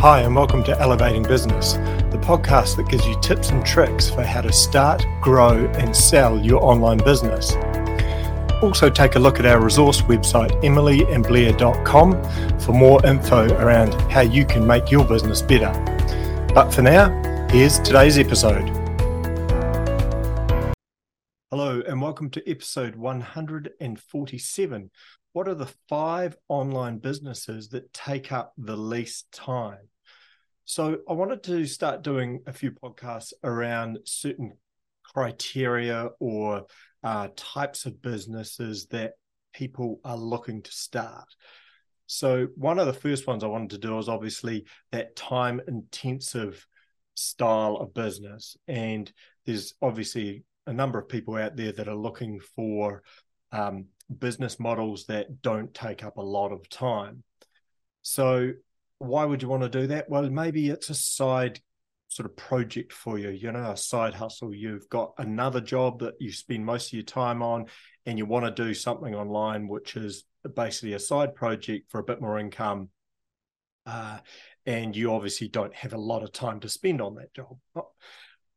Hi, and welcome to Elevating Business, the podcast that gives you tips and tricks for how to start, grow, and sell your online business. Also, take a look at our resource website, emilyandblair.com, for more info around how you can make your business better. But for now, here's today's episode. Hello, and welcome to episode 147 what are the five online businesses that take up the least time? So I wanted to start doing a few podcasts around certain criteria or uh, types of businesses that people are looking to start. So one of the first ones I wanted to do is obviously that time intensive style of business. And there's obviously a number of people out there that are looking for um, business models that don't take up a lot of time. So, why would you want to do that? Well, maybe it's a side sort of project for you, you know, a side hustle. You've got another job that you spend most of your time on, and you want to do something online, which is basically a side project for a bit more income. Uh, and you obviously don't have a lot of time to spend on that job.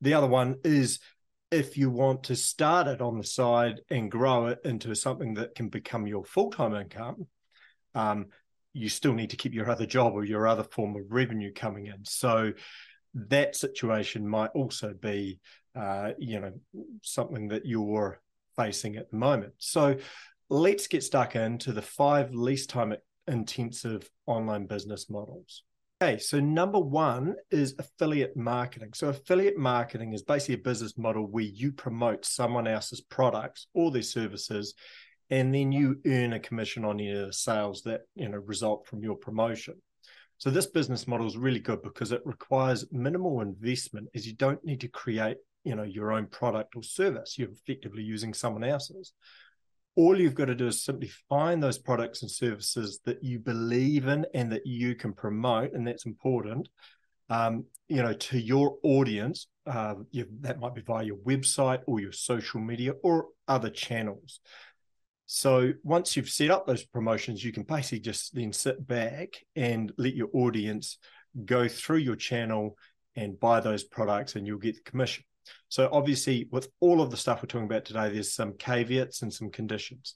The other one is if you want to start it on the side and grow it into something that can become your full-time income um, you still need to keep your other job or your other form of revenue coming in. So that situation might also be uh, you know something that you're facing at the moment. So let's get stuck into the five least time intensive online business models Okay, so number one is affiliate marketing. So, affiliate marketing is basically a business model where you promote someone else's products or their services, and then you earn a commission on the sales that you know result from your promotion. So, this business model is really good because it requires minimal investment, as you don't need to create you know your own product or service. You're effectively using someone else's all you've got to do is simply find those products and services that you believe in and that you can promote and that's important um, you know to your audience uh, you, that might be via your website or your social media or other channels. So once you've set up those promotions you can basically just then sit back and let your audience go through your channel and buy those products and you'll get the commission so obviously, with all of the stuff we're talking about today, there's some caveats and some conditions.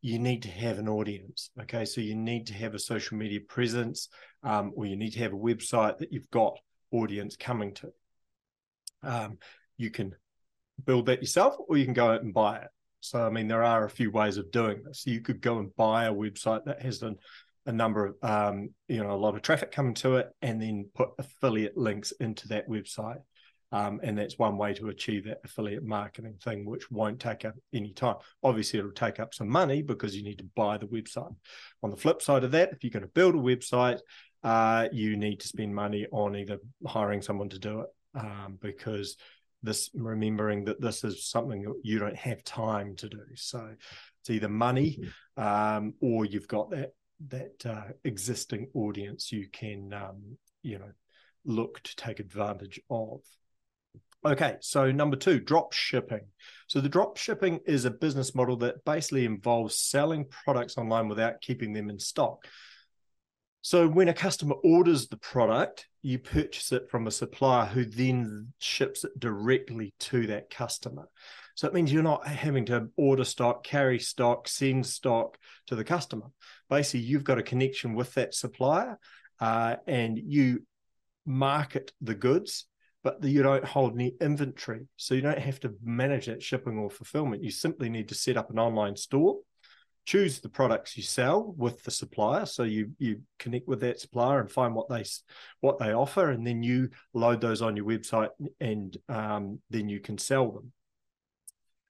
You need to have an audience. Okay, so you need to have a social media presence, um, or you need to have a website that you've got audience coming to. Um, you can build that yourself, or you can go out and buy it. So I mean, there are a few ways of doing this. You could go and buy a website that has an a number of um, you know a lot of traffic coming to it and then put affiliate links into that website um, and that's one way to achieve that affiliate marketing thing, which won't take up any time. Obviously, it'll take up some money because you need to buy the website. On the flip side of that, if you're going to build a website, uh, you need to spend money on either hiring someone to do it um, because this remembering that this is something that you don't have time to do. So it's either money um, or you've got that that uh, existing audience you can um, you know look to take advantage of. Okay, so number two, drop shipping. So the drop shipping is a business model that basically involves selling products online without keeping them in stock. So when a customer orders the product, you purchase it from a supplier who then ships it directly to that customer. So it means you're not having to order stock, carry stock, send stock to the customer. Basically, you've got a connection with that supplier uh, and you market the goods but you don't hold any inventory. So you don't have to manage that shipping or fulfillment. You simply need to set up an online store, choose the products you sell with the supplier. So you you connect with that supplier and find what they what they offer, and then you load those on your website, and um, then you can sell them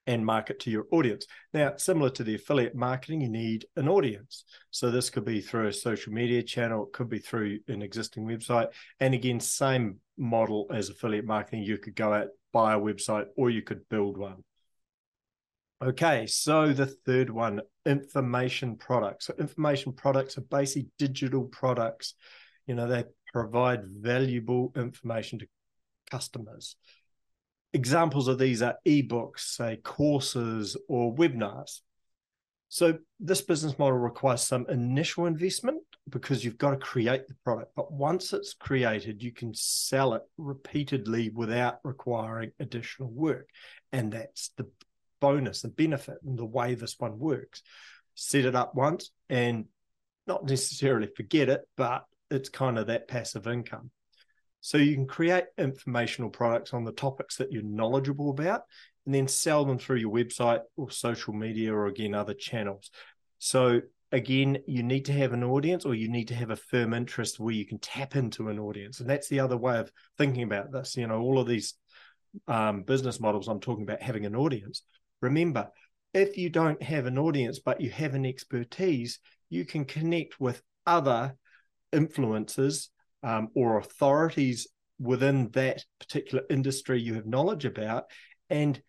and market to your audience. Now, similar to the affiliate marketing, you need an audience. So this could be through a social media channel, it could be through an existing website. And again, same model as affiliate marketing. You could go out, buy a website, or you could build one. Okay, so the third one, information products. So information products are basically digital products. You know, they provide valuable information to customers. Examples of these are ebooks, say courses or webinars. So this business model requires some initial investment because you've got to create the product. But once it's created, you can sell it repeatedly without requiring additional work. And that's the bonus, the benefit, and the way this one works. Set it up once and not necessarily forget it, but it's kind of that passive income. So you can create informational products on the topics that you're knowledgeable about and then sell them through your website or social media or again other channels. So again, you need to have an audience or you need to have a firm interest where you can tap into an audience. And that's the other way of thinking about this. You know, all of these um, business models I'm talking about having an audience. Remember, if you don't have an audience, but you have an expertise, you can connect with other influencers um, or authorities within that particular industry you have knowledge about and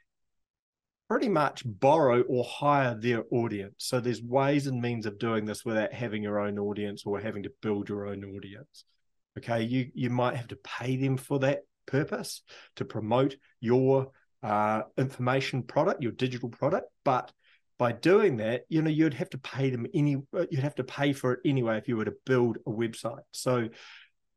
pretty much borrow or hire their audience. So there's ways and means of doing this without having your own audience or having to build your own audience. Okay, you you might have to pay them for that purpose to promote your uh, information product, your digital product, but by doing that, you know, you'd have to pay them any, you'd have to pay for it anyway if you were to build a website. So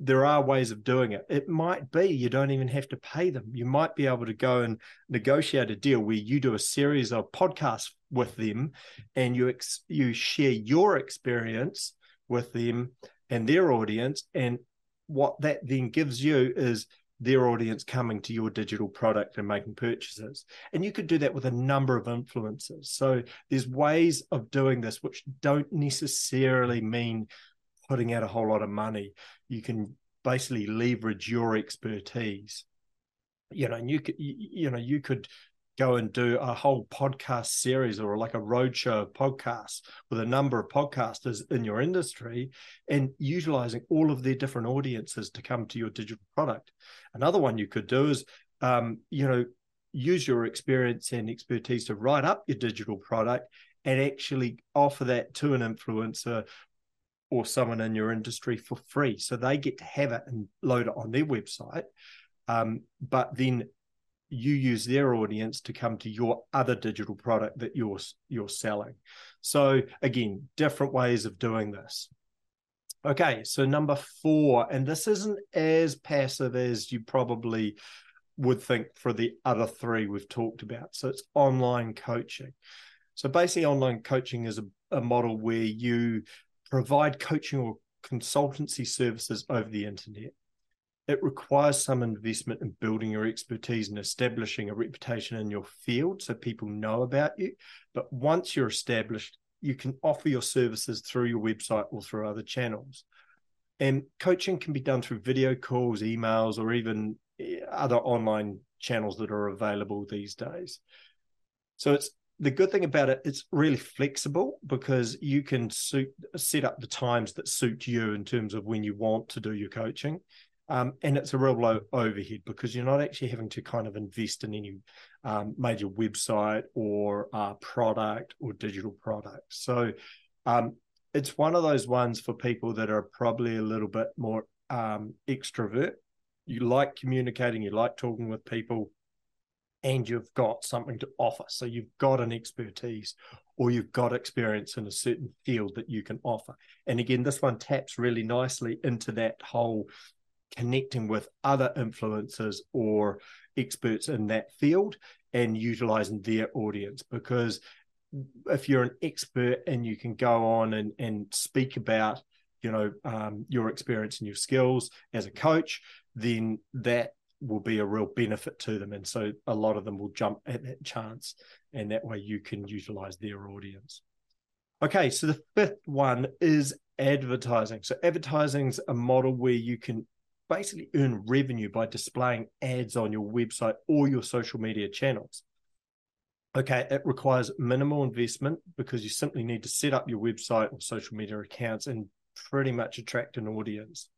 there are ways of doing it. It might be you don't even have to pay them. You might be able to go and negotiate a deal where you do a series of podcasts with them, and you ex- you share your experience with them and their audience, and what that then gives you is their audience coming to your digital product and making purchases. And you could do that with a number of influencers. So there's ways of doing this which don't necessarily mean putting out a whole lot of money. You can basically leverage your expertise. You know, and you could you, know you could go and do a whole podcast series or like a roadshow of podcasts with a number of podcasters in your industry and utilizing all of their different audiences to come to your digital product. Another one you could do is, um, you know, use your experience and expertise to write up your digital product and actually offer that to an influencer or someone in your industry for free. So they get to have it and load it on their website. Um, but then you use their audience to come to your other digital product that you're you're selling. So again, different ways of doing this. Okay, so number four, and this isn't as passive as you probably would think for the other three we've talked about. So it's online coaching. So basically, online coaching is a, a model where you provide coaching or consultancy services over the internet. It requires some investment in building your expertise and establishing a reputation in your field so people know about you. But once you're established, you can offer your services through your website or through other channels. And coaching can be done through video calls, emails, or even eh, other online channels that are available these days. So it's the good thing about it, it's really flexible because you can suit, set up the times that suit you in terms of when you want to do your coaching. Um, and it's a real low overhead because you're not actually having to kind of invest in any um, major website or uh, product or digital product. So um, it's one of those ones for people that are probably a little bit more um, extrovert. You like communicating, you like talking with people, and you've got something to offer. So you've got an expertise or you've got experience in a certain field that you can offer. And again, this one taps really nicely into that whole connecting with other influencers or experts in that field and utilizing their audience because if you're an expert and you can go on and, and speak about you know um, your experience and your skills as a coach then that will be a real benefit to them. And so a lot of them will jump at that chance, and that way you can utilize their audience. Okay, so the fifth one is advertising. So advertising is a model where you can basically earn revenue by displaying ads on your website or your social media channels. Okay, it requires minimal investment because you simply need to set up your website or social media accounts and pretty much attract an audience.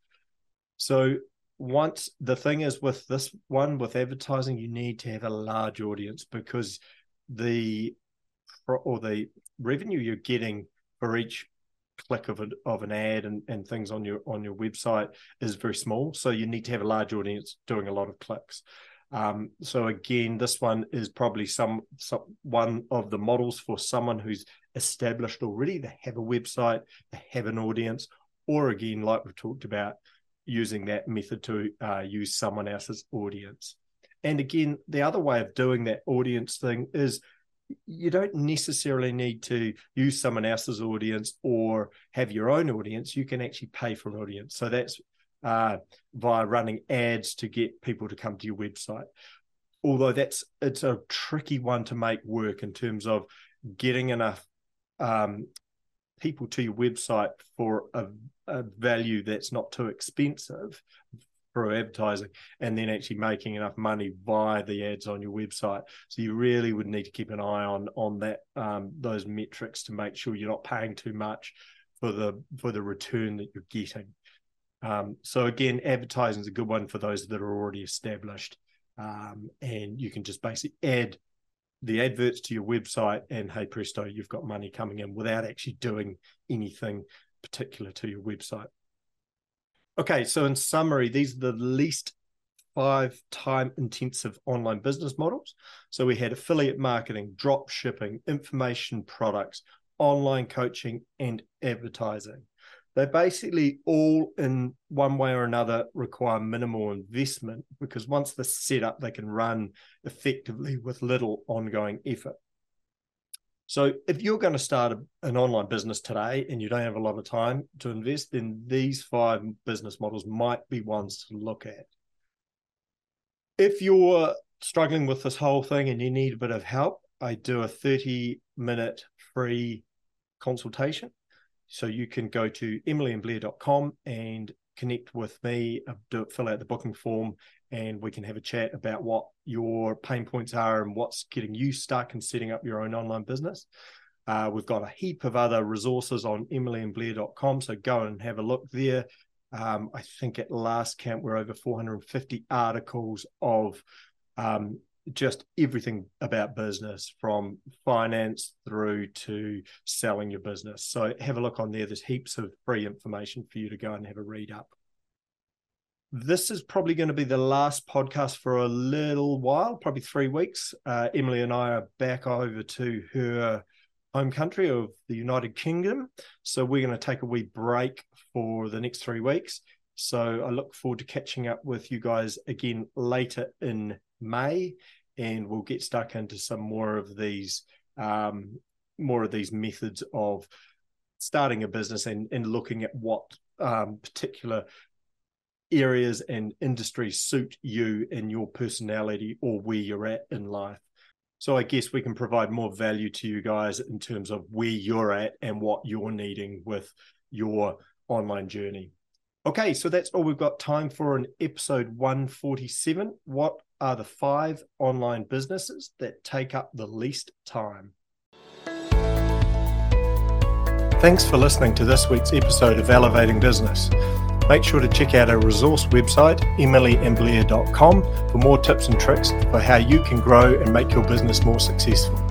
So once the thing is with this one with advertising you need to have a large audience because the or the revenue you're getting for each click of, a, of an ad and, and things on your on your website is very small. So you need to have a large audience doing a lot of clicks. Um, so again this one is probably some, some one of the models for someone who's established already. They have a website they have an audience or again, like we've talked about, using that method to uh, use someone else's audience. And again, the other way of doing that audience thing is you don't necessarily need to use someone else's audience or have your own audience. You can actually pay for an audience. So that's uh, via running ads to get people to come to your website. Although that's it's a tricky one to make work in terms of getting enough um, people to your website for a, a value that's not too expensive for advertising and then actually making enough money via the ads on your website. So you really would need to keep an eye on on that um, those metrics to make sure you're not paying too much for the for the return that you're getting. Um, so again advertising is a good one for those that are already established um, and you can just basically add the adverts to your website and hey presto you've got money coming in without actually doing anything particular to your website. Okay so in summary these are the least five time intensive online business models. So we had affiliate marketing drop shipping information products online coaching and advertising they basically all in one way or another require minimal investment because once they're set up they can run effectively with little ongoing effort. So if you're going to start a, an online business today and you don't have a lot of time to invest then these five business models might be ones to look at. If you're struggling with this whole thing and you need a bit of help i do a 30 minute free consultation so you can go to emilyandblair.com and connect with me, uh, fill out the booking form, and we can have a chat about what your pain points are and what's getting you stuck in setting up your own online business. Uh, we've got a heap of other resources on emilyandblair.com, so go and have a look there. Um, I think at last count, we're over 450 articles of um, just everything about business from finance through to selling your business. So have a look on there. There's heaps of free information for you to go and have a read up. This is probably going to be the last podcast for a little while, probably three weeks. Uh, Emily and I are back over to her home country of the United Kingdom. So we're going to take a wee break for the next three weeks. So I look forward to catching up with you guys again later in May and we'll get stuck into some more of these um, more of these methods of starting a business and, and looking at what um, particular areas and industries suit you and your personality or where you're at in life. So I guess we can provide more value to you guys in terms of where you're at and what you're needing with your online journey. Okay, so that's all we've got time for in episode 147. What are the five online businesses that take up the least time? Thanks for listening to this week's episode of Elevating Business. Make sure to check out our resource website, emilyandblair.com, for more tips and tricks for how you can grow and make your business more successful.